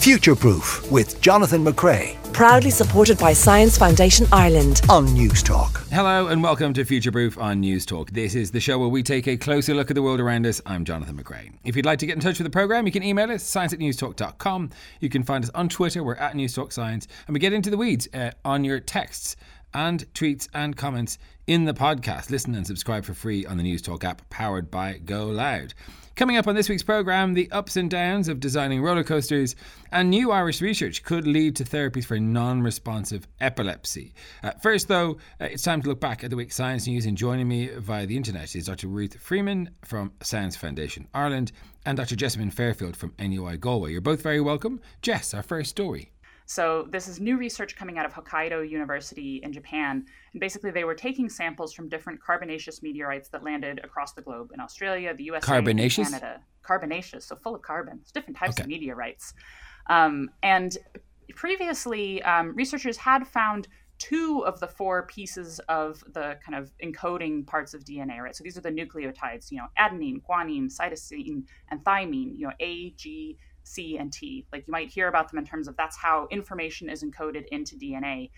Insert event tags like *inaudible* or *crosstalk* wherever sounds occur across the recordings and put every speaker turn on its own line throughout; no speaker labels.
Future Proof with Jonathan McCrea
Proudly supported by Science Foundation Ireland.
on News Talk.
Hello and welcome to Future Proof on News Talk. This is the show where we take a closer look at the world around us. I'm Jonathan McCrea. If you'd like to get in touch with the programme, you can email us, science at newstalk.com. You can find us on Twitter, we're at News Talk Science, and we get into the weeds uh, on your texts and tweets and comments in the podcast. Listen and subscribe for free on the News Talk app powered by Go Loud. Coming up on this week's programme, the ups and downs of designing roller coasters, and new Irish research could lead to therapies for non responsive epilepsy. Uh, first, though, uh, it's time to look back at the week's science news, and joining me via the internet is Dr. Ruth Freeman from Science Foundation Ireland and Dr. Jessamyn Fairfield from NUI Galway. You're both very welcome. Jess, our first story.
So this is new research coming out of Hokkaido University in Japan. And basically they were taking samples from different carbonaceous meteorites that landed across the globe in Australia, the U.S.,
Carbonaceous?
Canada. Carbonaceous, so full of carbon. It's different types
Okay.
of meteorites. Um, and previously, um, researchers had found two of the four pieces of the kind of encoding parts of DNA, right? So these are the nucleotides, you know, adenine, guanine, cytosine, and thymine, you know, A, G, C, and T. Like you might hear about them in terms of that's how information is encoded into DNA.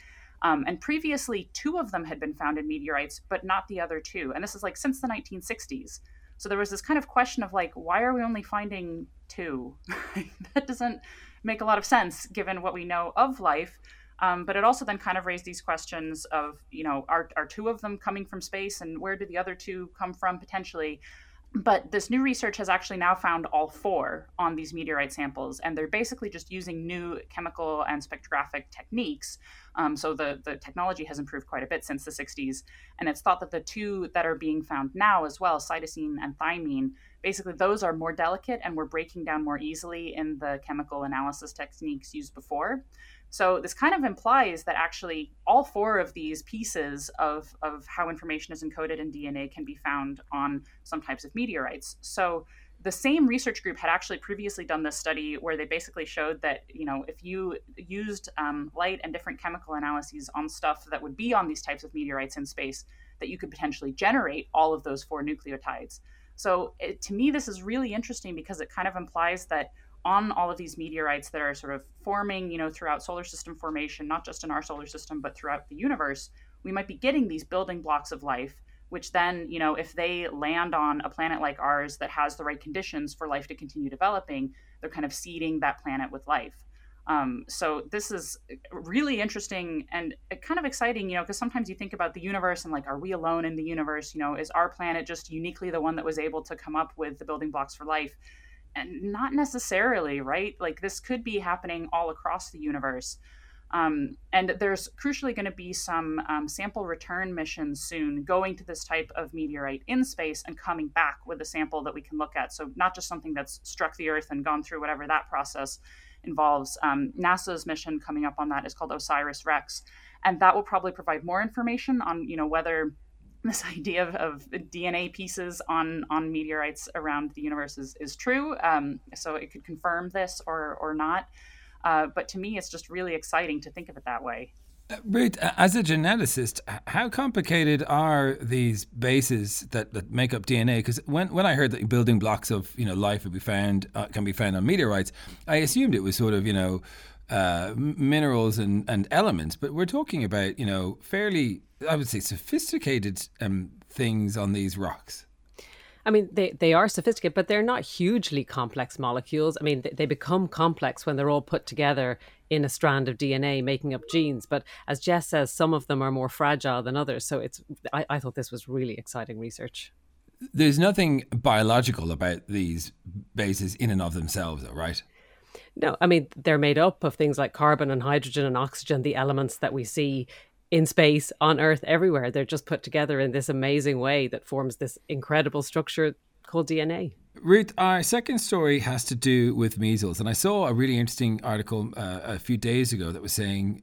Um, and previously, two of them had been found in meteorites, but not the other two. And this is like since the 1960s. So there was this kind of question of like, why are we only finding two? *laughs* that doesn't make a lot of sense given what we know of life. Um, but it also then kind of raised these questions of, you know, are, are two of them coming from space and where do the other two come from potentially? But this new research has actually now found all four on these meteorite samples, and they're basically just using new chemical and spectrographic techniques. Um, so the, the technology has improved quite a bit since the 60s, and it's thought that the two that are being found now as well, cytosine and thymine, basically those are more delicate and we're breaking down more easily in the chemical analysis techniques used before. So this kind of implies that actually all four of these pieces of, of how information is encoded in DNA can be found on some types of meteorites. So the same research group had actually previously done this study where they basically showed that you know if you used um, light and different chemical analyses on stuff that would be on these types of meteorites in space, that you could potentially generate all of those four nucleotides. So it, to me, this is really interesting because it kind of implies that on all of these meteorites that are sort of forming, you know, throughout solar system formation, not just in our solar system, but throughout the universe, we might be getting these building blocks of life, which then, you know, if they land on a planet like ours that has the right conditions for life to continue developing, they're kind of seeding that planet with life. Um, so this is really interesting and kind of exciting, you know, because sometimes you think about the universe and like, are we alone in the universe? You know, is our planet just uniquely the one that was able to come up with the building blocks for life? And not necessarily right? Like this could be happening all across the universe. Um, and there's crucially going to be some um, sample return missions soon going to this type of meteorite in space and coming back with a sample that we can look at. So not just something that's struck the earth and gone through whatever that process involves. Um, nasa's mission coming up on that is called OSIRIS-REx and that will probably provide more information on you know whether this *laughs* idea of, of DNA pieces on on meteorites around the universe is, is true. Um, so it could confirm this or or not. Uh, but to me, it's just really exciting to think of it that way.
Uh, Ruth, as a geneticist, how complicated are these bases that, that make up DNA? Because when, when I heard that building blocks of you know life would be found uh, can be found on meteorites, I assumed it was sort of you know uh, minerals and, and elements. But we're talking about you know fairly, I would say, sophisticated um, things on these rocks.
I mean, they, they are sophisticated, but they're not hugely complex molecules. I mean, they, they become complex when they're all put together in a strand of DNA, making up genes. But as Jess says, some of them are more fragile than others. So it's I, I thought this was really exciting research.
There's nothing biological about these bases in and of themselves, though, right?
No, I mean, they're made up of things like carbon and hydrogen and oxygen, the elements that we see in space, on Earth, everywhere. They're just put together in this amazing way that forms this incredible structure called DNA.
Ruth, our second story has to do with measles, and I saw a really interesting article uh, a few days ago that was saying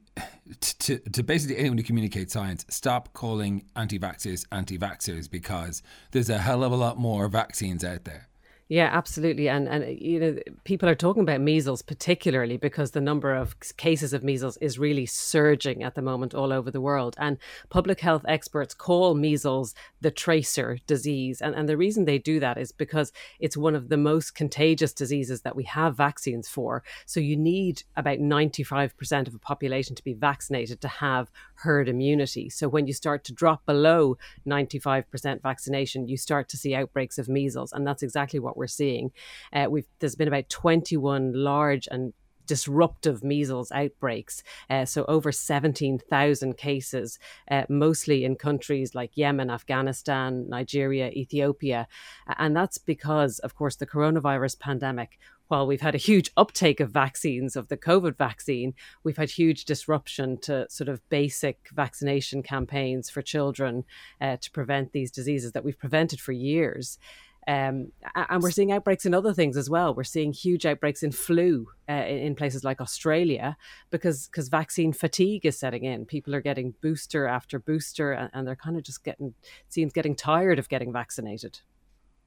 to, to basically anyone who communicates science, stop calling anti-vaxxers anti-vaxxers because there's a hell of a lot more vaccines out there.
Yeah, absolutely. And and you know, people are talking about measles particularly because the number of cases of measles is really surging at the moment all over the world. And public health experts call measles the tracer disease. And and the reason they do that is because it's one of the most contagious diseases that we have vaccines for. So you need about 95% of a population to be vaccinated to have herd immunity. So when you start to drop below 95% vaccination, you start to see outbreaks of measles. And that's exactly what we're seeing. Uh, we've there's been about 21 large and disruptive measles outbreaks. Uh, so, over 17,000 cases, uh, mostly in countries like Yemen, Afghanistan, Nigeria, Ethiopia. And that's because, of course, the coronavirus pandemic. While we've had a huge uptake of vaccines, of the COVID vaccine, we've had huge disruption to sort of basic vaccination campaigns for children uh, to prevent these diseases that we've prevented for years. Um, and we're seeing outbreaks in other things as well. We're seeing huge outbreaks in flu uh, in places like Australia because because vaccine fatigue is setting in. People are getting booster after booster, and, and they're kind of just getting seems getting tired of getting vaccinated.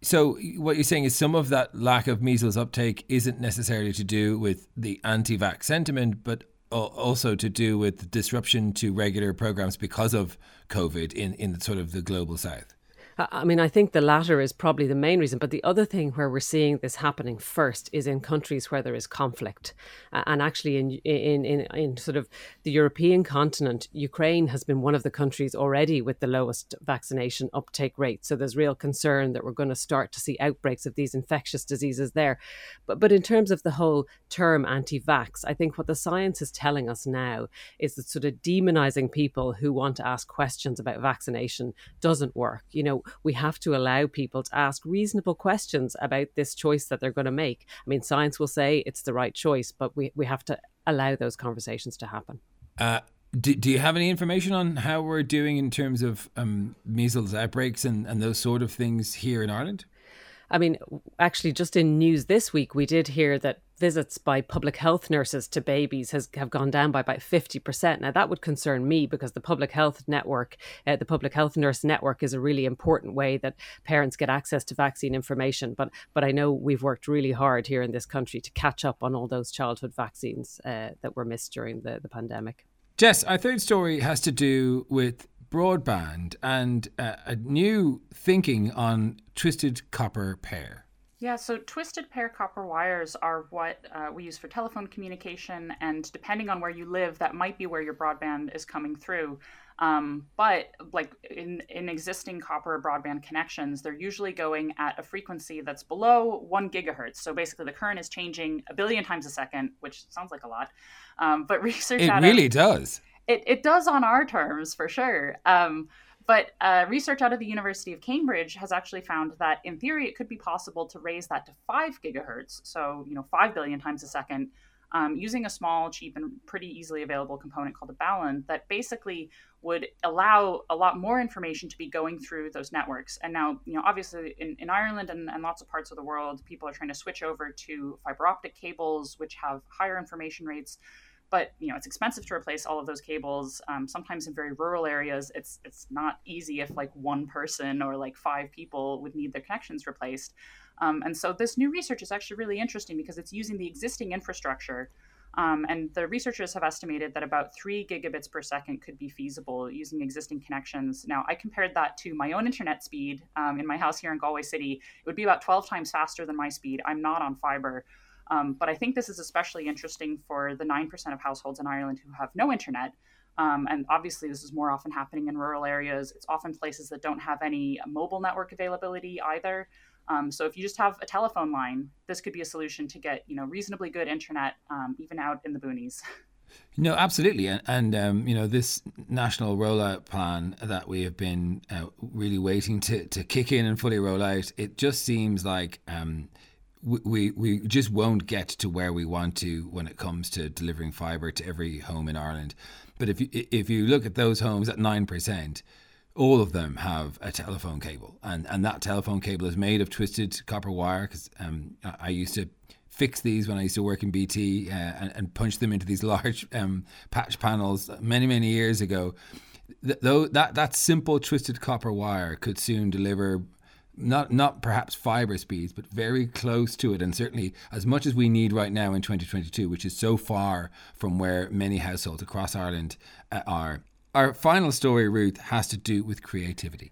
So what you're saying is some of that lack of measles uptake isn't necessarily to do with the anti-vax sentiment, but also to do with disruption to regular programs because of COVID in in sort of the global south.
I mean, I think the latter is probably the main reason. But the other thing where we're seeing this happening first is in countries where there is conflict, and actually in in in, in sort of the European continent, Ukraine has been one of the countries already with the lowest vaccination uptake rate. So there's real concern that we're going to start to see outbreaks of these infectious diseases there. But but in terms of the whole term anti-vax, I think what the science is telling us now is that sort of demonizing people who want to ask questions about vaccination doesn't work. You know we have to allow people to ask reasonable questions about this choice that they're going to make. I mean, science will say it's the right choice, but we, we have to allow those conversations to happen.
Uh, do, do you have any information on how we're doing in terms of um, measles outbreaks and, and those sort of things here in Ireland?
I mean, actually, just in news this week, we did hear that visits by public health nurses to babies has have gone down by about 50%. Now, that would concern me because the public health network, uh, the public health nurse network, is a really important way that parents get access to vaccine information. But, but I know we've worked really hard here in this country to catch up on all those childhood vaccines uh, that were missed during the, the pandemic.
Jess, our third story has to do with broadband and uh, a new thinking on twisted copper pair.
Yeah, so twisted pair copper wires are what uh, we use for telephone communication, and depending on where you live, that might be where your broadband is coming through. Um, but like in, in existing copper broadband connections, they're usually going at a frequency that's below one gigahertz. So basically, the current is changing a billion times a second, which sounds like a lot. Um, but *laughs* research
it really does
it, it does on our terms for sure. Um, but uh, research out of the University of Cambridge has actually found that, in theory, it could be possible to raise that to five gigahertz, so you know five billion times a second, um, using a small, cheap, and pretty easily available component called a balun that basically would allow a lot more information to be going through those networks. And now, you know, obviously in, in Ireland and, and lots of parts of the world, people are trying to switch over to fiber optic cables, which have higher information rates but you know it's expensive to replace all of those cables um, sometimes in very rural areas it's it's not easy if like one person or like five people would need their connections replaced um, and so this new research is actually really interesting because it's using the existing infrastructure um, and the researchers have estimated that about three gigabits per second could be feasible using existing connections. Now, I compared that to my own internet speed um, in my house here in Galway City. It would be about 12 times faster than my speed. I'm not on fiber. Um, but I think this is especially interesting for the 9% of households in Ireland who have no internet. Um, and obviously, this is more often happening in rural areas. It's often places that don't have any mobile network availability either. Um, so if you just have a telephone line, this could be a solution to get you know reasonably good internet um, even out in the boonies. *laughs*
No, absolutely, and, and um, you know this national rollout plan that we have been uh, really waiting to to kick in and fully roll out. It just seems like um, we, we just won't get to where we want to when it comes to delivering fibre to every home in Ireland. But if you if you look at those homes at nine percent, all of them have a telephone cable, and and that telephone cable is made of twisted copper wire. Because um, I used to fix these when I used to work in BT uh, and, and punch them into these *laughs* large um, patch panels many many years ago. Th- though that that simple twisted copper wire could soon deliver not not perhaps fiber speeds, but very close to it, and certainly as much as we need right now in 2022, which is so far from where many households across Ireland uh, are. Our final story, Ruth, has to do with creativity.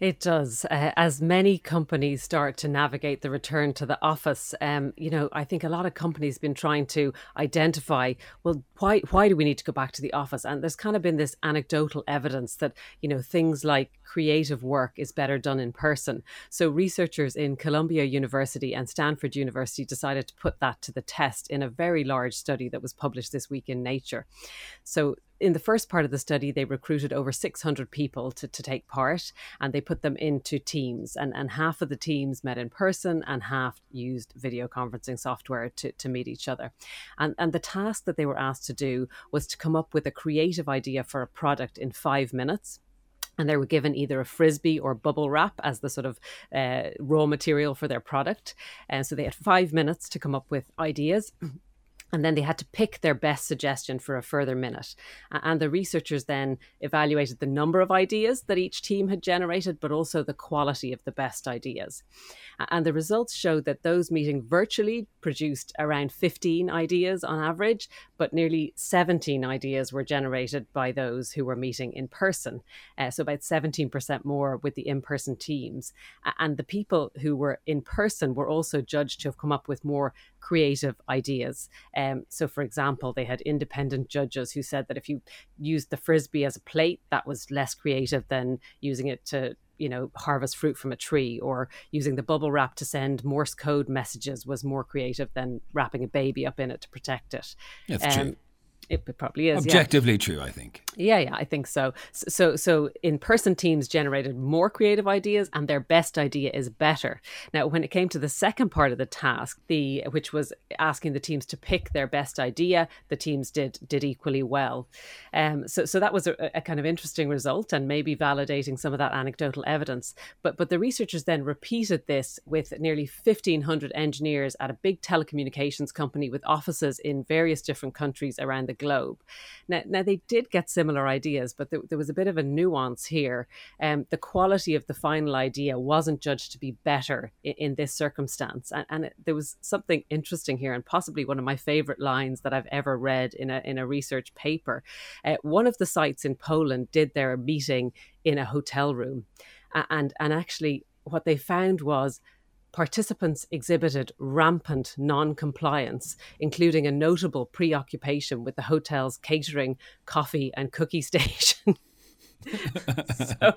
It does. Uh, as many companies start to navigate the return to the office, um, you know, I think a lot of companies been trying to identify, well, why why do we need to go back to the office? And there's kind of been this anecdotal evidence that you know things like creative work is better done in person. So researchers in Columbia University and Stanford University decided to put that to the test in a very large study that was published this week in Nature. So in the first part of the study, they recruited over 600 people to, to take part and they put them into teams. And, and half of the teams met in person and half used video conferencing software to, to meet each other. And, and the task that they were asked to do was to come up with a creative idea for a product in five minutes and they were given either a frisbee or bubble wrap as the sort of uh, raw material for their product. And so they had five minutes to come up with ideas and then they had to pick their best suggestion for a further minute. And the researchers then evaluated the number of ideas that each team had generated, but also the quality of the best ideas. And the results showed that those meeting virtually produced around 15 ideas on average, but nearly 17 ideas were generated by those who were meeting in person. Uh, so about 17% more with the in person teams. And the people who were in person were also judged to have come up with more creative ideas. Um, so, for example, they had independent judges who said that if you used the frisbee as a plate, that was less creative than using it to you know harvest fruit from a tree or using the bubble wrap to send morse code messages was more creative than wrapping a baby up in it to protect it
that's um, true
it probably is
objectively
yeah.
true i think.
Yeah yeah i think so. So so in person teams generated more creative ideas and their best idea is better. Now when it came to the second part of the task the which was asking the teams to pick their best idea the teams did did equally well. Um so so that was a, a kind of interesting result and maybe validating some of that anecdotal evidence. But but the researchers then repeated this with nearly 1500 engineers at a big telecommunications company with offices in various different countries around the globe. Now, now they did get similar ideas, but there, there was a bit of a nuance here. Um, the quality of the final idea wasn't judged to be better in, in this circumstance, and, and it, there was something interesting here, and possibly one of my favorite lines that I've ever read in a in a research paper. Uh, one of the sites in Poland did their meeting in a hotel room, and and actually what they found was participants exhibited rampant non compliance, including a notable preoccupation with the hotel's catering, coffee, and cookie *laughs* station. so,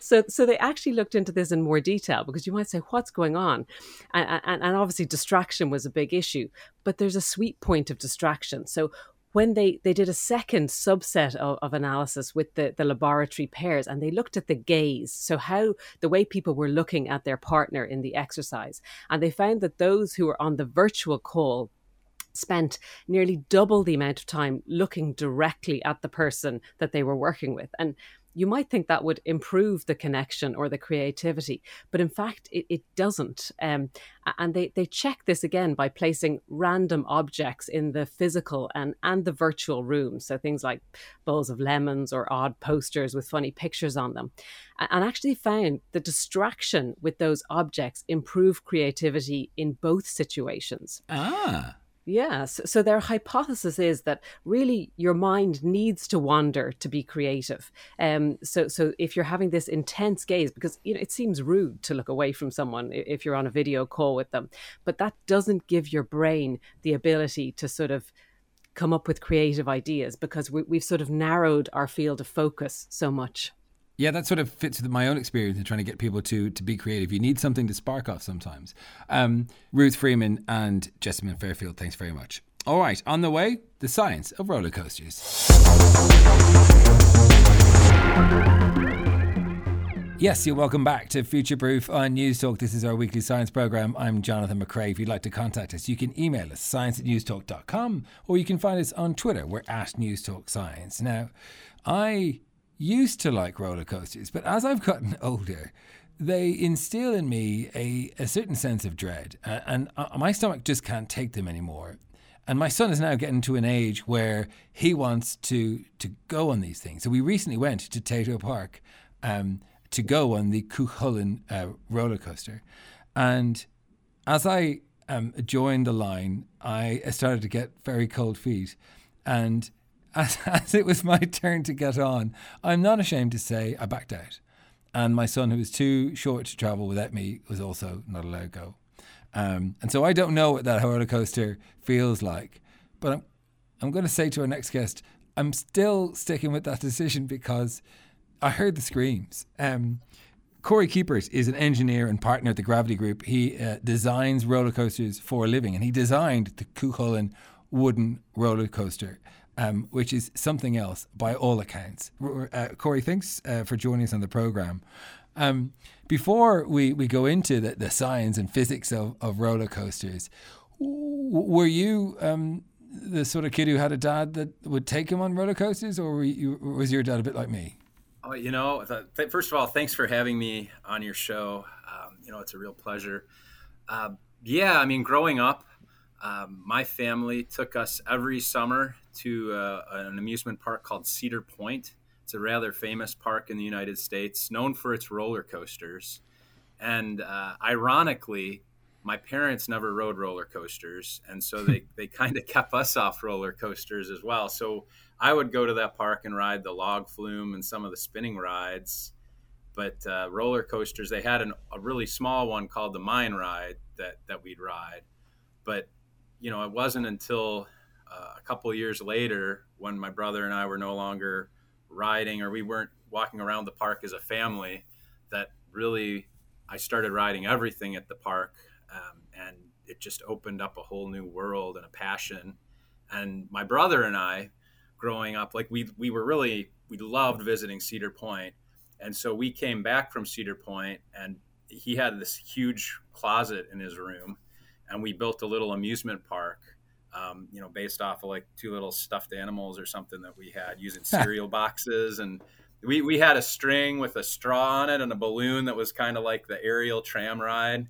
so, so they actually looked into this in more detail because you might say, "What's going on?" And, and, and obviously, distraction was a big issue. But there's a sweet point of distraction. So, when they, they did a second subset of, of analysis with the, the laboratory pairs and they looked at the gaze, so how the way people were looking at their partner in the exercise. And they found that those who were on the virtual call spent nearly double the amount of time looking directly at the person that they were working with. And you might think that would improve the connection or the creativity, but in fact, it, it doesn't. Um, and they, they check this again by placing random objects in the physical and, and the virtual room. So things like bowls of lemons or odd posters with funny pictures on them. And actually found the distraction with those objects improve creativity in both situations.
Ah.
Yes. So their hypothesis is that really your mind needs to wander to be creative. Um, so so if you're having this intense gaze, because you know it seems rude to look away from someone if you're on a video call with them, but that doesn't give your brain the ability to sort of come up with creative ideas because we, we've sort of narrowed our field of focus so much.
Yeah, that sort of fits with my own experience in trying to get people to to be creative. You need something to spark off sometimes. Um, Ruth Freeman and Jessamyn Fairfield, thanks very much. All right, on the way, the science of roller coasters. Yes, you're welcome back to Future Proof on News Talk. This is our weekly science program. I'm Jonathan McCrea. If you'd like to contact us, you can email us science at newstalk.com or you can find us on Twitter. We're at News Talk Science. Now, I used to like roller coasters, but as I've gotten *laughs* older, they instill in me a, a certain sense of dread, uh, and uh, my stomach just can't take them anymore. And my son is now getting to an age where he wants to to go on these things. So we recently went to Tayto Park um, to go on the Cuchulainn uh, roller coaster. And as I um, joined the line, I started to get very cold feet. And as, *laughs* as it was my turn to get on, I'm not ashamed to say I backed out. And my son, who was too short to travel without me, was also not allowed to go. Um, and so I don't know what that roller coaster feels like. But I'm, I'm going to say to our next guest, I'm still sticking with that decision because I heard the screams. Um, Korey Kiepert is an engineer and partner at the Gravity Group. He uh, designs roller coasters for a living, and he designed the Cuchulainn wooden roller coaster, um, which is something else by all accounts. Uh, Korey, thanks uh, for joining us on the program. Um, before we, we go into the, the science and physics of, of roller coasters, were you um, the sort of kid who had a dad that would take him on roller coasters, or you, was your dad a bit like me?
Oh, you know, th- first of all, thanks for having me on your show. Um, you know, it's a real pleasure. Uh, yeah, I mean, growing up, um, my family took us every summer to uh, an amusement park called Cedar Point. It's a rather famous park in the United States, known for its roller coasters. And uh, ironically, my parents never rode roller coasters, and so they, *laughs* they kind of kept us off roller coasters as well. So I would go to that park and ride the log flume and some of the spinning rides. But uh, roller coasters, they had an, a really small one called the Mine Ride that, that we'd ride. But, you know, it wasn't until uh, a couple years later when my brother and I were no longer riding or we weren't walking around the park as a family that really I started riding everything at the park. Um, and it just opened up a whole new world and a passion. And my brother and I, growing up. Like we we were really we loved visiting Cedar Point, and so we came back from Cedar Point, and he had this huge closet in his room, and we built a little amusement park. Um, you know, based off of like two little stuffed animals or something that we had using *laughs* cereal boxes, and we we had a string with a straw on it and a balloon that was kind of like the aerial tram ride.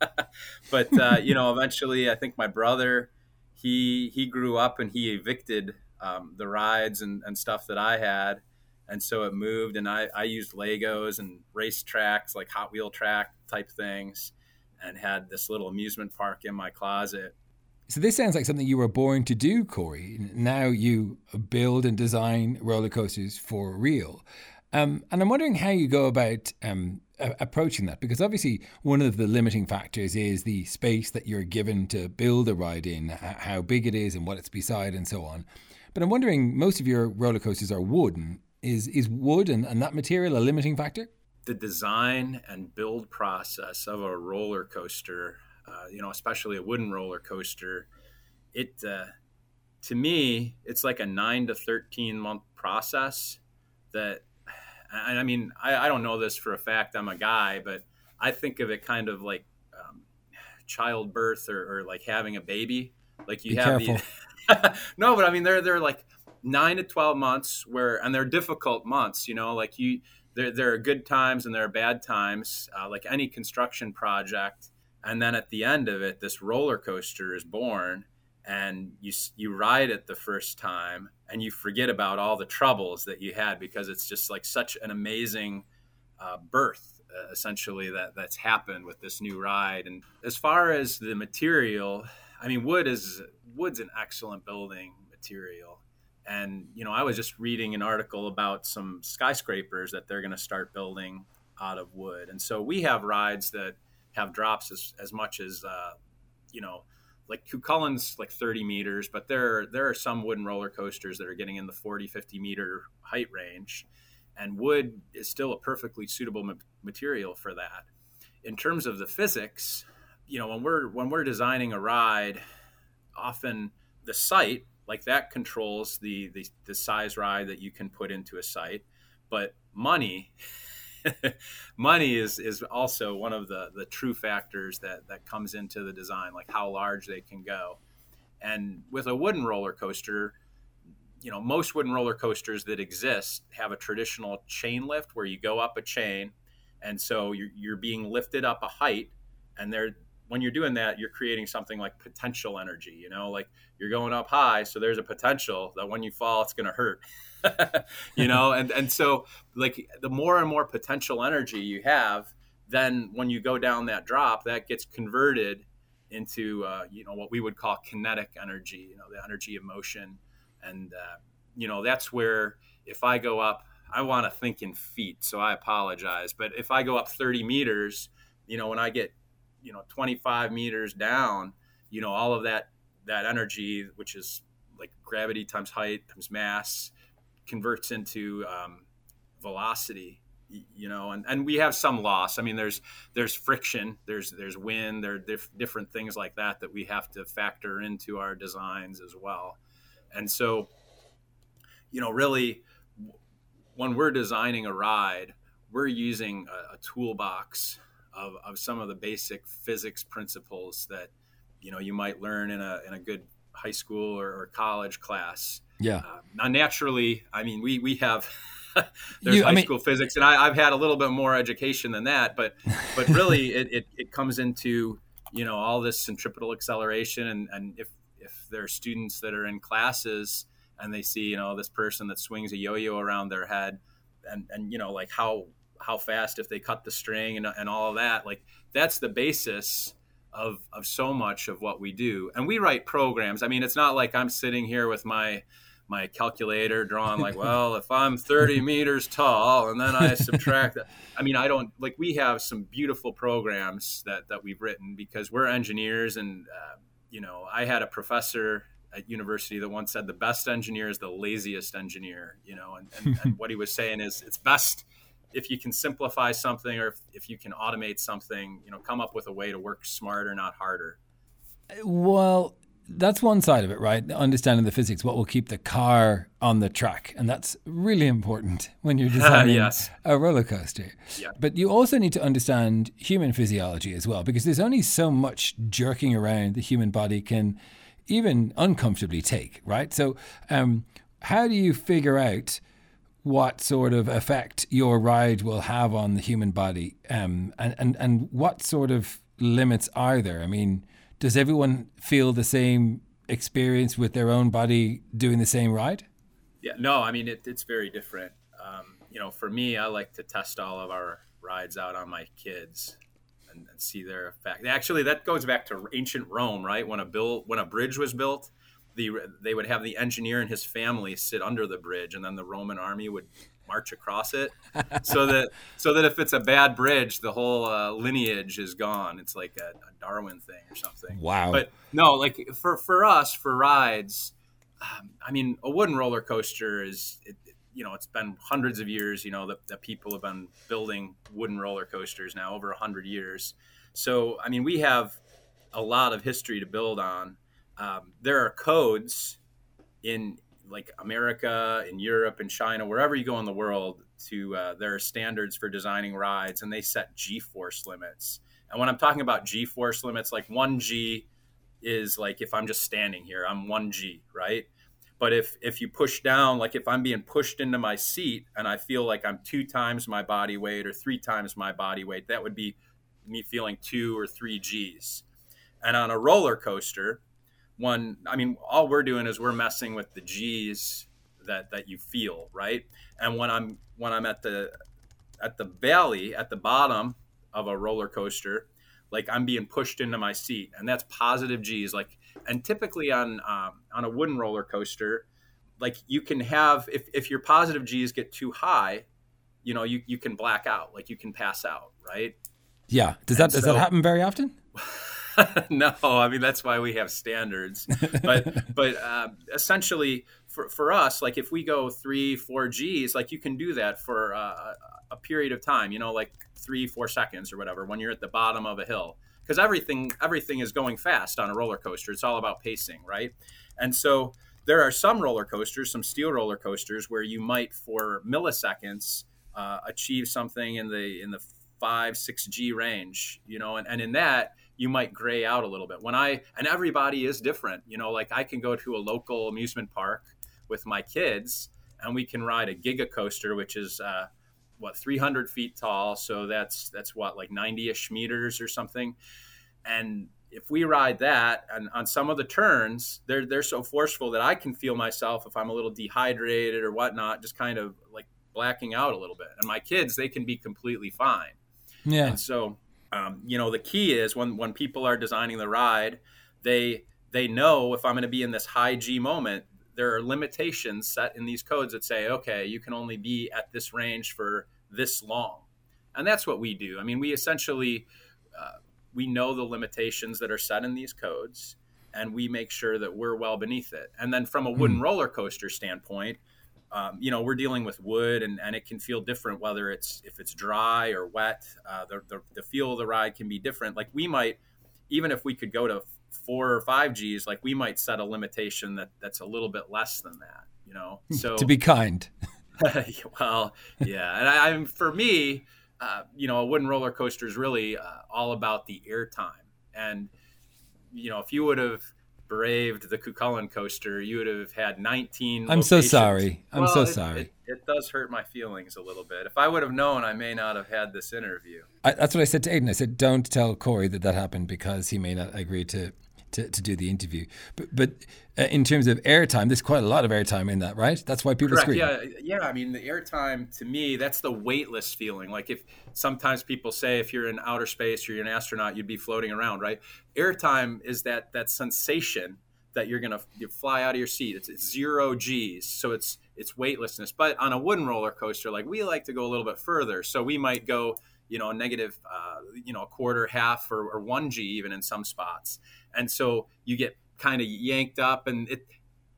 *laughs* but uh, you know, eventually, I think my brother he he grew up and he evicted um, the rides and, and stuff that I had. And so it moved, and I, I used Legos and race tracks, like Hot Wheel track type things, and had this little amusement park in my closet.
So this sounds like something you were born to do, Corey. Now you build and design roller coasters for real. Um, and I'm wondering how you go about um, approaching that, because obviously one of the limiting factors is the space that you're given to build a ride in, how big it is, and what it's beside, and so on. But I'm wondering, most of your roller coasters are wooden. Is is wood and, and that material a limiting factor?
The design and build process of a roller coaster, uh, you know, especially a wooden roller coaster, it uh, to me it's like a nine to thirteen month process. That, I mean, I, I don't know this for a fact. I'm a guy, but I think of it kind of like um, childbirth or, or, like having a baby. Like you
Be
have
careful.
the *laughs* no, but I mean they're they're like nine to twelve months where and they're difficult months. You know, like you there there are good times and there are bad times, uh, like any construction project. And then at the end of it, this roller coaster is born, and you you ride it the first time, and you forget about all the troubles that you had because it's just like such an amazing uh, birth uh, essentially that that's happened with this new ride. And as far as the material, I mean, wood is wood's an excellent building material. And you know, I was just reading an article about some skyscrapers that they're going to start building out of wood. And so we have rides that have drops as, as much as uh, you know, like Cuchulainn's like 30 meters, but there there are some wooden roller coasters that are getting in the 40, 50 meter height range, and wood is still a perfectly suitable ma- material for that. In terms of the physics, you know, when we're when we're designing a ride, often the site like that controls the, the the size ride that you can put into a site. But money *laughs* money is is also one of the the true factors that that comes into the design like how large they can go. And with a wooden roller coaster you know most wooden roller coasters that exist have a traditional chain lift where you go up a chain and so you're, you're being lifted up a height and they're when you're doing that, you're creating something like potential energy. You know, like you're going up high, so there's a potential that when you fall, it's going to hurt. *laughs* you know, and and so like the more and more potential energy you have, then when you go down that drop, that gets converted into uh, you know what we would call kinetic energy. You know, the energy of motion, and uh, you know that's where if I go up, I want to think in feet, so I apologize. But if I go up 30 meters, you know, when I get you know 25 meters down, you know, all of that that energy, which is like gravity times height times mass, converts into um, velocity you know and, and we have some loss. I mean there's there's friction there's there's wind there are diff- different things like that that we have to factor into our designs as well. And so you know really when we're designing a ride we're using a, a toolbox of, of some of the basic physics principles that you know you might learn in a in a good high school or, or college class
yeah
uh, now naturally i mean we we have *laughs* there's
You- I
high
mean-
school physics, and I, I've had a little bit more education than that. But *laughs* but really, it, it, it comes into you know all this centripetal acceleration, and and if if there are students that are in classes and they see you know this person that swings a yo-yo around their head, and and you know like how how fast if they cut the string and, and all of that, like that's the basis of of so much of what we do. And we write programs. I mean, it's not like I'm sitting here with my my calculator drawing like, well, if I'm 30 *laughs* meters tall and then I subtract that. I mean, I don't like we have some beautiful programs that that we've written because we're engineers and uh, you know, I had a professor at university that once said the best engineer is the laziest engineer, you know, and, and, and *laughs* what he was saying is it's best if you can simplify something or if, if you can automate something, you know, come up with a way to work smarter, not harder.
Well, that's one side of it, right? Understanding the physics, what will keep the car on the track. And that's really important *laughs* when you're *laughs* designing
Yes.
a roller coaster.
Yeah.
But you also need to understand human physiology as well, because there's only so much jerking around the human body can even uncomfortably take, right? So, um, how do you figure out what sort of effect your ride will have on the human body um, and, and, and what sort of limits are there? I mean, does everyone feel the same experience with their own body doing the same ride?
Yeah, no, I mean it, it's very different. Um, you know, for me, I like to test all of our rides out on my kids and, and see their effect. Actually, that goes back to ancient Rome, right? When a bill, when a bridge was built, the they would have the engineer and his family sit under the bridge, and then the Roman army would march across it, *laughs* so that so that if it's a bad bridge, the whole uh, lineage is gone. It's like a, a Darwin thing or something.
Wow.
But no, like for for us for rides, um, I mean, a wooden roller coaster is, it, you know, it's been hundreds of years. You know that, that people have been building wooden roller coasters now over a hundred years. So I mean, we have a lot of history to build on. Um, there are codes in like America, in Europe, in China, wherever you go in the world. To uh, there are standards for designing rides, and they set G-force limits. And when I'm talking about G-force limits, like one G is like if I'm just standing here, I'm one G, right? But if if you push down, like if I'm being pushed into my seat and I feel like I'm two times my body weight or three times my body weight, that would be me feeling two or three G's. And on a roller coaster, one, I mean, all we're doing is we're messing with the G's that that you feel, right? And when I'm when I'm at the at the valley at the bottom of a roller coaster, like I'm being pushed into my seat, and that's positive G's. Like, and typically on um, on a wooden roller coaster, like you can have if if your positive G's get too high, you know, you you can black out, like you can pass out, right?
Yeah. Does that
And
does
so-
that happen very often? *laughs* *laughs*
no, I mean that's why we have standards. But *laughs* but um, essentially, for for us, like if we go three four Gs, like you can do that for uh, a period of time. You know, like three four seconds or whatever when you're at the bottom of a hill, because everything everything is going fast on a roller coaster. It's all about pacing, right? And so there are some roller coasters, some steel roller coasters, where you might for milliseconds uh, achieve something in the in the five six G range. You know, and, and in that you might gray out a little bit. When I and everybody is different, you know, like I can go to a local amusement park with my kids and we can ride a giga coaster, which is uh, what 300 feet tall. So that's that's what like 90ish meters or something. And if we ride that and on some of the turns, they're they're so forceful that I can feel myself if I'm a little dehydrated or whatnot, just kind of like blacking out a little bit. And my kids, they can be completely fine.
Yeah.
And so, um, you know, the key is when when people are designing the ride, they they know if I'm going to be in this high G moment, there are limitations set in these codes that say, okay, you can only be at this range for this long, and that's what we do. I mean, we essentially uh, we know the limitations that are set in these codes, and we make sure that we're well beneath it. And then from a wooden mm. roller coaster standpoint, um, you know we're dealing with wood and, and it can feel different whether it's if it's dry or wet uh, the, the, the, feel of the ride can be different. Like we might even if we could go to four or five g's like we might set a limitation that that's a little bit less than that you know? *laughs*
So to be kind. *laughs*
Well yeah. And I, am for me uh, you know a wooden roller coaster is really uh, all about the air time and you know if you would have braved the Cuchulainn coaster, you would have had 19.
I'm locations. so sorry. I'm
well,
so
it,
sorry.
It, it, does hurt my feelings a little bit. If I would have known, I may not have had this interview.
I, that's what I said to Aiden. I said, don't tell Korey that that happened because he may not agree to to, to do the interview. But, but uh, in terms of airtime, there's quite a lot of airtime in that, right? That's why people
Correct.
scream.
Yeah, yeah. I mean, the airtime to me, that's the weightless feeling. Like if sometimes people say if you're in outer space or you're an astronaut, you'd be floating around, right? Airtime is that that sensation that you're gonna you fly out of your seat. It's, it's zero G's, so it's it's weightlessness. But on a wooden roller coaster, like we like to go a little bit further, so we might go you know, a negative, uh, you know, a quarter, half, or, or, one G even in some spots. And so you get kind of yanked up, and it.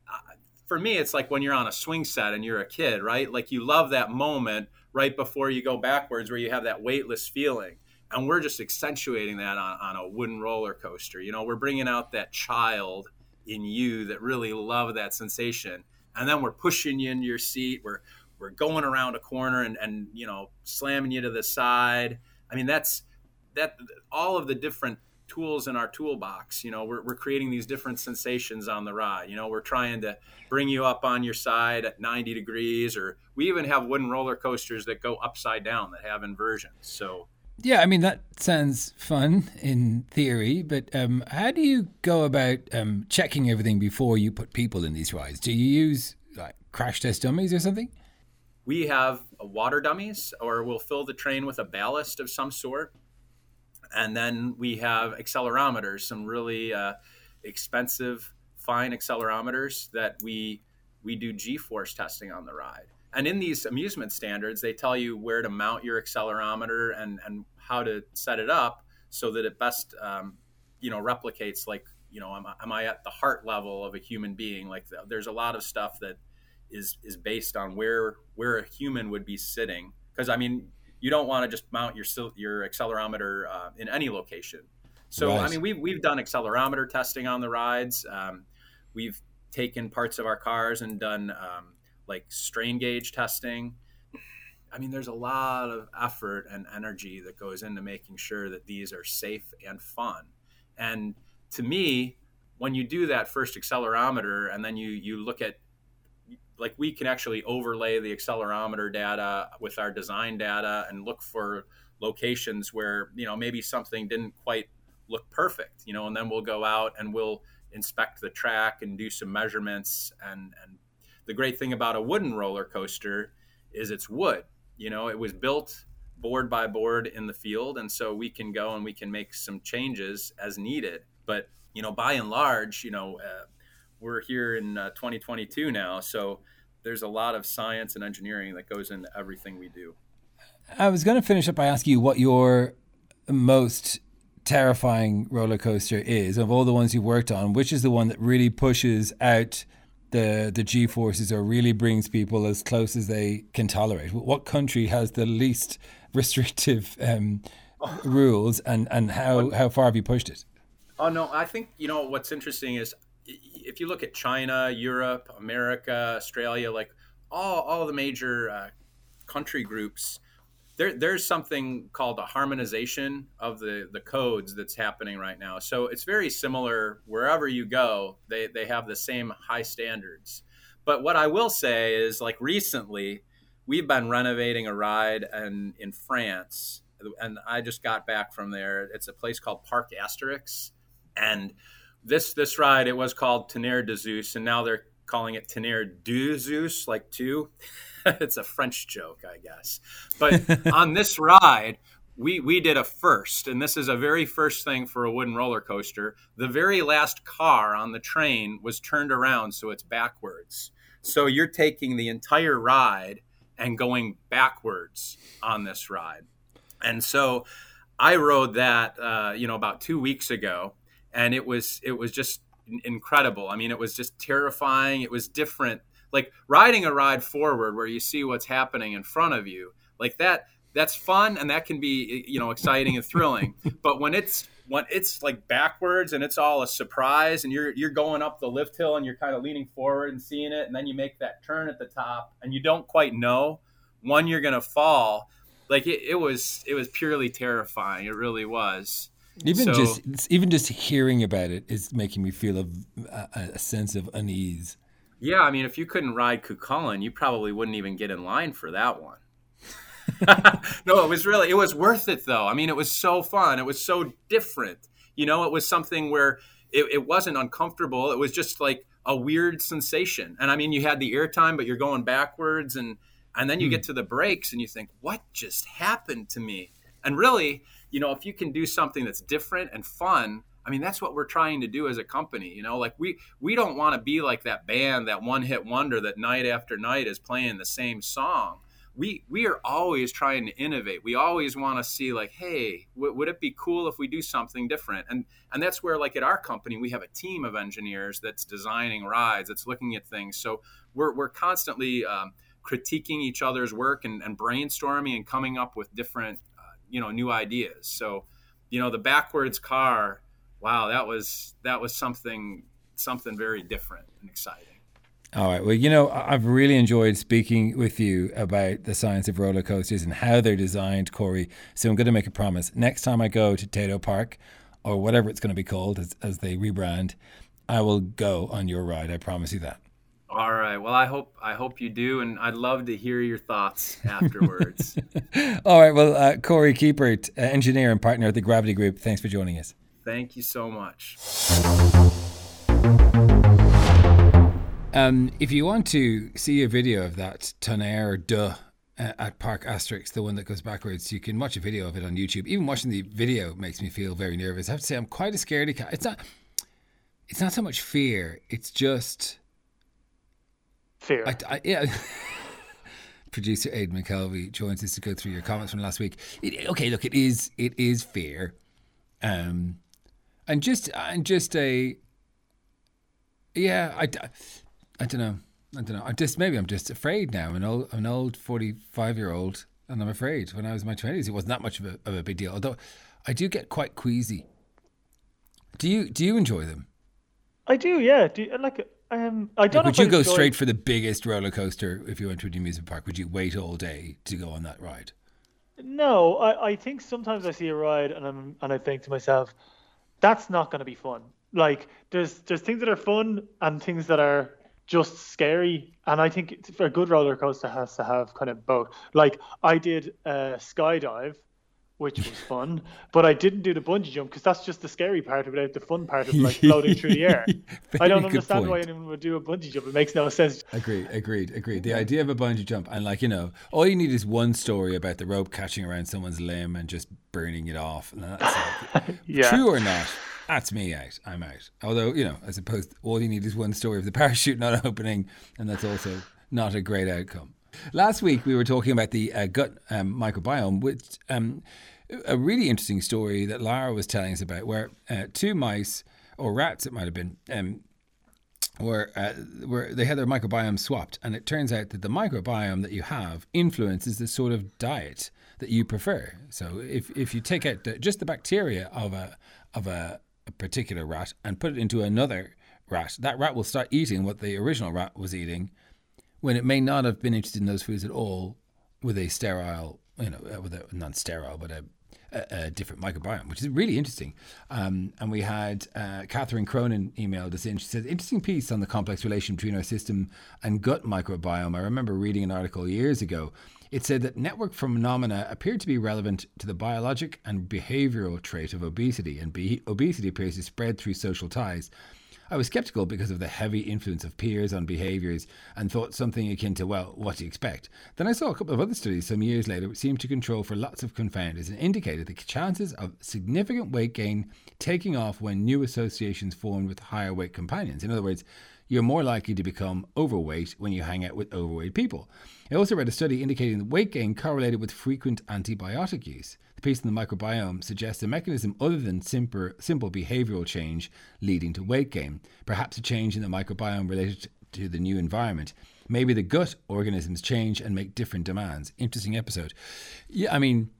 Uh, for me, it's like when you're on a swing set and you're a kid, right? Like you love that moment right before you go backwards, where you have that weightless feeling. And we're just accentuating that on, on a wooden roller coaster. You know, we're bringing out that child in you that really love that sensation. And then we're pushing you into your seat. We're we're going around a corner and, and you know slamming you to the side. I mean that's that all of the different tools in our toolbox you know we're, we're creating these different sensations on the ride. You know we're trying to bring you up on your side at 90 degrees or we even have wooden roller coasters that go upside down that have inversions so.
Yeah i mean that sounds fun in theory but um, how do you go about um, checking everything before you put people in these rides? Do you use like crash test dummies or something
we have water dummies, or we'll fill the train with a ballast of some sort. And then we have accelerometers, some really uh, expensive, fine accelerometers that we we do G-force testing on the ride. And in these amusement standards, they tell you where to mount your accelerometer and and how to set it up so that it best um, you know replicates like you know am, am I at the heart level of a human being? Like there's a lot of stuff that is is based on where where a human would be sitting. Because I mean, you don't want to just mount your your accelerometer uh, in any location. So right. I mean, we've we've done accelerometer testing on the rides. Um, we've taken parts of our cars and done um, like strain gauge testing. I mean, there's a lot of effort and energy that goes into making sure that these are safe and fun. And to me, when you do that first accelerometer and then you you look at like we can actually overlay the accelerometer data with our design data and look for locations where you know maybe something didn't quite look perfect you know and then we'll go out and we'll inspect the track and do some measurements. And and the great thing about a wooden roller coaster is it's wood you know it was built board by board in the field. And so we can go and we can make some changes as needed. But you know by and large you know uh, we're here in uh, 2022 now, so there's a lot of science and engineering that goes into everything we do.
I was going to finish up by asking you what your most terrifying roller coaster is of all the ones you've worked on. Which is the one that really pushes out the the G forces or really brings people as close as they can tolerate? What country has the least *laughs* restrictive um, *laughs* rules, and and how how far have you pushed it?
Oh no, I think you know what's interesting is if you look at China, Europe, America, Australia, like all all the major uh, country groups, there there's something called a harmonization of the the codes that's happening right now. So it's very similar wherever you go. They they have the same high standards. But what I will say is, like recently, we've been renovating a ride in in France and I just got back from there. It's a place called Parc Astérix, and this this ride it was called Tonnerre de Zeus, and now they're calling it Tonnerre 2 Zeus, like two. *laughs* it's a French joke, I guess. But *laughs* on this ride, we we did a first, and this is a very first thing for a wooden roller coaster. The very last car on the train was turned around, so it's backwards. So you're taking the entire ride and going backwards on this ride. And so I rode that, uh, you know, about two weeks ago, and it was it was just incredible. I mean, it was just terrifying. It was different, like riding a ride forward where you see what's happening in front of you, like that. That's fun, and that can be you know exciting and thrilling. *laughs* but when it's when it's like backwards and it's all a surprise, and you're you're going up the lift hill and you're kind of leaning forward and seeing it, and then you make that turn at the top, and you don't quite know when you're gonna fall. Like it, it was it was purely terrifying. It really was.
Even
So-
just even just hearing about it is making me feel a, a, a sense of unease.
Yeah, I mean, if you couldn't ride Cú Chulainn, you probably wouldn't even get in line for that one. *laughs* no, it was really it was worth it though. I mean, it was so fun. It was so different. You know, it was something where it, it wasn't uncomfortable. It was just like a weird sensation. And I mean, you had the airtime, but you're going backwards, and and then you hmm. get to the brakes, and you think, what just happened to me? And really, you know, if you can do something that's different and fun, I mean, that's what we're trying to do as a company. You know, like we we don't want to be like that band, that one hit wonder that night after night is playing the same song. We we are always trying to innovate. We always want to see like, hey, w- would it be cool if we do something different? And and that's where like at our company we have a team of engineers that's designing rides, that's looking at things. So we're we're constantly um, critiquing each other's work and, and brainstorming and coming up with different you know new ideas. So you know the backwards car wow that was that was something something very different and exciting
All right. Well, you know, I've really enjoyed speaking with you about the science of roller coasters and how they're designed, Korey. So I'm going to make a promise. Next time I go to Tayto Park, or whatever it's going to be called as, as they rebrand, I will go on your ride. I promise you that.
All right well i hope i hope you do and i'd love to hear your thoughts afterwards *laughs*
All right. Well, uh, Korey Kiepert, uh, engineer and partner at the Gravity Group, thanks for joining us.
thank you so much
Um, if you want to see a video of that Tonnerre de uh, at Parc Astérix, the one that goes backwards, you can watch a video of it on YouTube. Even watching the video makes me feel very nervous. I have to say, I'm quite a scaredy cat. It's not. It's not so much fear. It's just.
Fear.
I, I, yeah. *laughs* Producer Aidan McKelvey joins us to go through your comments from last week. It, okay, look, it is it is fear, um, and just and just a yeah. I, I don't know. I don't know. I just maybe I'm just afraid now. I'm an old an old forty five year old, and I'm afraid. When I was in my twenties, it wasn't that much of a, of a big deal. Although I do get quite queasy. Do you do you enjoy them?
I do, yeah. Do you, like um, I don't
Like, would you
if I
go
enjoy-
straight for the biggest roller coaster if you went to an amusement park? Would you wait all day to go on that ride?
No, I, I think sometimes I see a ride and I'm and I think to myself, that's not going to be fun. Like there's there's things that are fun and things that are just scary, and I think for a good roller coaster has to have kind of both. Like I did a skydive, which was fun, but I didn't do the bungee jump because that's just the scary part of it, the fun part of like *laughs* floating through the air. I don't understand why anyone would do a bungee jump. It makes no sense.
Agreed, agreed, agreed. The idea of a bungee jump, and like, you know, all you need is one story about the rope catching around someone's limb and just burning it off. And that's like, *laughs*
Yeah.
True or not, that's me out. I'm out. Although, you know, I suppose all you need is one story of the parachute not *laughs* opening, and that's also not a great outcome. Last week, we were talking about the uh, gut um, microbiome, which um, a really interesting story that Lara was telling us about, where uh, two mice, or rats it might have been, um, where uh, they had their microbiome swapped, and it turns out that the microbiome that you have influences the sort of diet that you prefer. So if if you take out the, just the bacteria of a of a, a particular rat and put it into another rat, that rat will start eating what the original rat was eating, when it may not have been interested in those foods at all, with a sterile, you know, uh, with a non-sterile, but a a, a different microbiome, which is really interesting. Um, and we had uh, Catherine Cronin emailed us in. She said, "Interesting piece on the complex relation between our system and gut microbiome." I remember reading an article years ago. It said that network phenomena appeared to be relevant to the biologic and behavioral trait of obesity, and be- obesity appears to spread through social ties. I was skeptical because of the heavy influence of peers on behaviours and thought something akin to, well, what do you expect? Then I saw a couple of other studies some years later which seemed to control for lots of confounders and indicated the chances of significant weight gain taking off when new associations formed with higher weight companions. In other words, you're more likely to become overweight when you hang out with overweight people. I also read a study indicating that weight gain correlated with frequent antibiotic use. The piece in the microbiome suggests a mechanism other than simple, simple behavioral change leading to weight gain, perhaps a change in the microbiome related to the new environment. Maybe the gut organisms change and make different demands. Interesting episode. Yeah, I mean,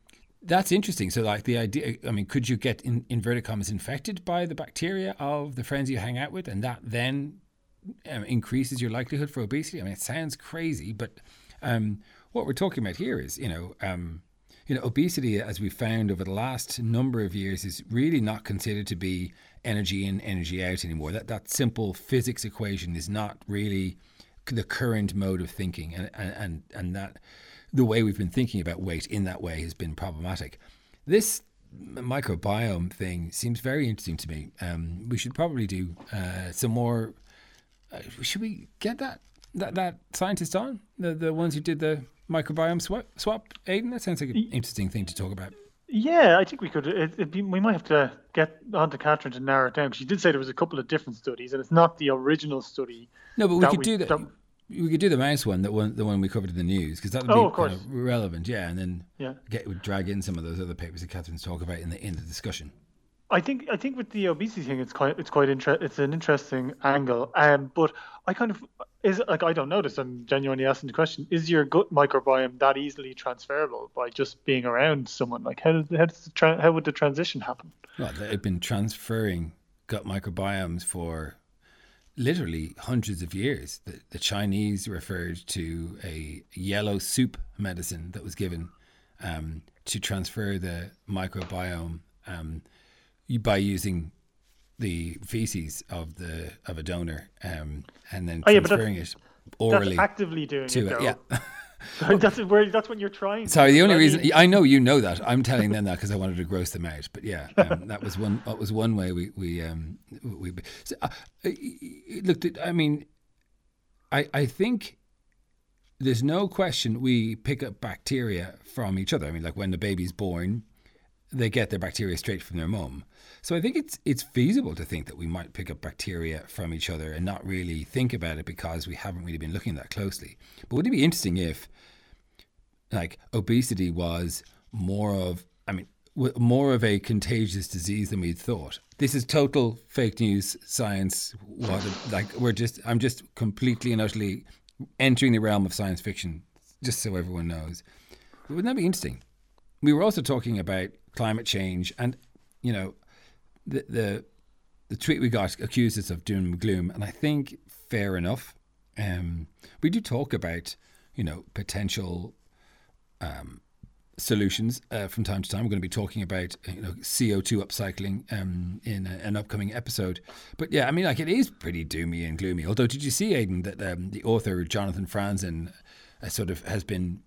that's interesting. So, like the idea, I mean, could you get in inverted commas infected by the bacteria of the friends you hang out with, and that then um, increases your likelihood for obesity? I mean, it sounds crazy, but um, what we're talking about here is, you know, um, you know, obesity, as we found over the last number of years, is really not considered to be energy in, energy out anymore. That that simple physics equation is not really the current mode of thinking, and and and that the way we've been thinking about weight in that way has been problematic. This microbiome thing seems very interesting to me. Um, we should probably do uh, some more. Uh, should we get that that that scientist on the the ones who did the microbiome swap, swap Aidan? That sounds like an interesting thing to talk about.
Yeah, I think we could. It, be, we might have to get onto Catherine to narrow it down. She did say there was a couple of different studies, and it's not the original study.
No, but we could we, do that. that. We could do the mouse one, that one, the one we covered in the news, because that would oh, be kind of relevant. Yeah, and then yeah, get would drag in some of those other papers that Catherine's talk about in the in the discussion.
I think I think with the obesity thing, it's quite it's quite inter- it's an interesting angle. Um, but I kind of is like I don't know this. I'm genuinely asking the question: Is your gut microbiome that easily transferable by just being around someone? Like how does how does the tra- how would the transition happen?
Well, they've been transferring gut microbiomes for literally hundreds of years. The, the Chinese referred to a yellow soup medicine that was given um, to transfer the microbiome. Um, by using the feces of the of a donor um, and then oh, yeah, transferring it orally.
That's actively doing
to
it.
yeah. *laughs*
that's where that's what you're trying.
Sorry, the only reason I know you know that I'm telling them that because I wanted to gross them out. But yeah, um, *laughs* that was one. That was one way we we um, we. So, uh, look, I mean, I I think there's no question we pick up bacteria from each other. I mean, like when the baby's born, they get their bacteria straight from their mum. So I think it's it's feasible to think that we might pick up bacteria from each other and not really think about it because we haven't really been looking that closely. But would it be interesting if like obesity was more of I mean more of a contagious disease than we'd thought. This is total fake news science. What like we're just I'm just completely and utterly entering the realm of science fiction, just so everyone knows. Wouldn't that be interesting? We were also talking about climate change, and you know, the the the tweet we got accused us of doom and gloom, and I think fair enough. Um, we do talk about you know potential um, solutions uh, from time to time. We're going to be talking about you know CO two upcycling um, in a, an upcoming episode. But yeah, I mean, like it is pretty doomy and gloomy. Although, did you see Aidan that um, the author Jonathan Franzen uh, sort of has been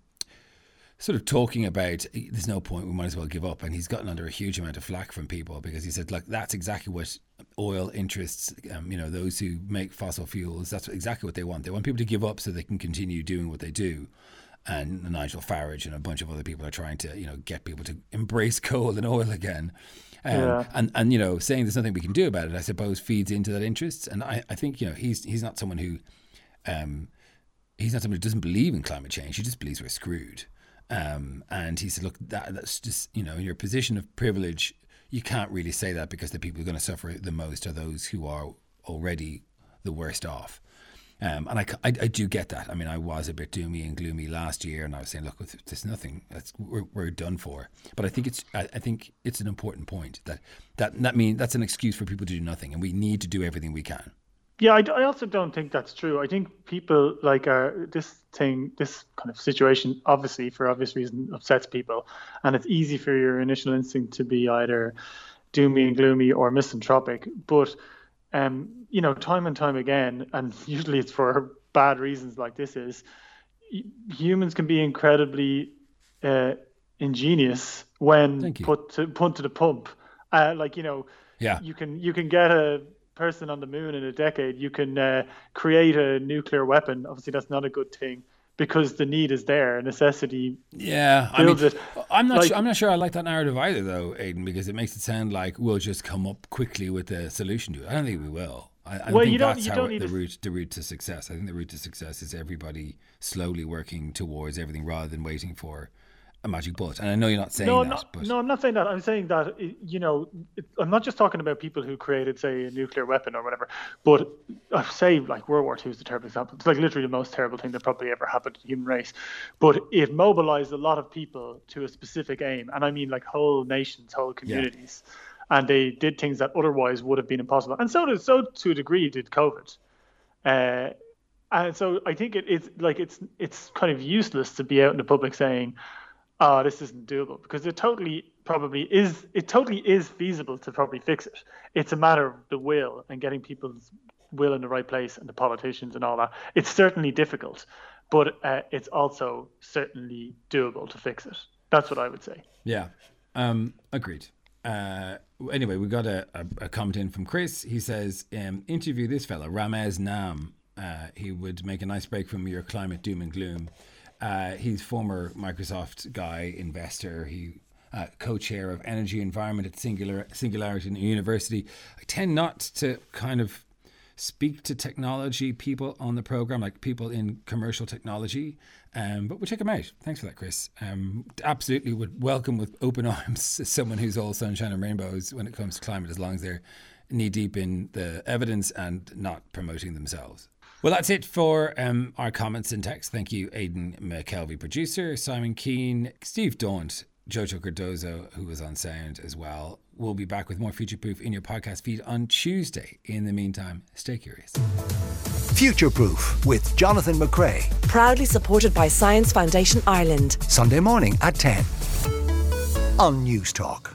sort of talking about there's no point, we might as well give up. And he's gotten under a huge amount of flack from people because he said, like, that's exactly what oil interests, um, you know, those who make fossil fuels, that's exactly what they want. They want people to give up so they can continue doing what they do. And Nigel Farage and a bunch of other people are trying to, you know, get people to embrace *laughs* coal and oil again. Um, yeah. and, and, you know, saying there's nothing we can do about it, I suppose, feeds into that interest. And I, I think, you know, he's, he's not someone who, um, he's not someone who doesn't believe in climate change. He just believes we're screwed. Um, and he said, look, that, that's just, you know, in your position of privilege, you can't really say that because the people who are going to suffer the most are those who are already the worst off. Um, and I, I, I, do get that. I mean, I was a bit doomy and gloomy last year, and I was saying, look, there's nothing. That's, we're, we're done for. But I think it's I, I think it's an important point that that that mean that's an excuse for people to do nothing, and we need to do everything we can.
Yeah, I, I, also don't think that's true. I think people like are this thing, this kind of situation, obviously for obvious reason, upsets people, and it's easy for your initial instinct to be either doomy and gloomy or misanthropic. But um, you know, time and time again, and *laughs* usually it's for bad reasons like this is, humans can be incredibly uh, ingenious when put to put to the pump. Uh, like you know,
yeah,
you can you can get a person on the moon in a decade, you can uh, create a nuclear weapon. Obviously, that's not a good thing because the need is there, necessity.
Yeah, I mean, it. I'm not. Like, sure, I'm not sure. I like that narrative either, though, Aidan, because it makes it sound like we'll just come up quickly with a solution to it. I don't think we will. I, I well, think that's how the route the route to success. I think the route to success is everybody slowly working towards everything rather than waiting for a magic bullet. And I know you're not saying
no,
that.
Not,
but...
No, I'm not saying that. I'm saying that, you know, I'm not just talking about people who created, say, a nuclear weapon or whatever, but I say, like, World War II is a terrible example. It's like literally the most terrible thing that probably ever happened to the human race. But it mobilized a lot of people to a specific aim. And I mean, like, whole nations, whole communities. Yeah. And they did things that otherwise would have been impossible. And so did, so to a degree did COVID. Uh, and so I think it, it's like it's it's kind of useless to be out in the public saying, oh, this isn't doable because it totally probably is. It totally is feasible to probably fix it. It's a matter of the will and getting people's will in the right place and the politicians and all that. It's certainly difficult, but uh, it's also certainly doable to fix it. That's what I would say.
Yeah, um, agreed. Uh, anyway, we got a, a, a, comment in from Chris. He says, um, interview this fella, Ramez Naam. Uh, he would make a nice break from your climate doom and gloom. Uh, he's former Microsoft guy, investor. He uh, co-chair of energy environment at Singular Singularity University. I tend not to kind of speak to technology people on the program, like people in commercial technology. Um, but we'll check him out. Thanks for that, Chris. Um, absolutely would welcome with open *laughs* arms someone who's all sunshine and rainbows when it comes to climate, as long as they're knee deep in the evidence and not promoting themselves. Well, that's it for um, our comments and text. Thank you, Aidan McKelvey, producer, Simon Keane, Steve Daunt, Jojo Cardozo, who was on sound as well. We'll be back with more Future Proof in your podcast feed on Tuesday. In the meantime, stay curious.
Future Proof with Jonathan McCrea.
Proudly supported by Science Foundation Ireland.
Sunday morning at 10 on Newstalk.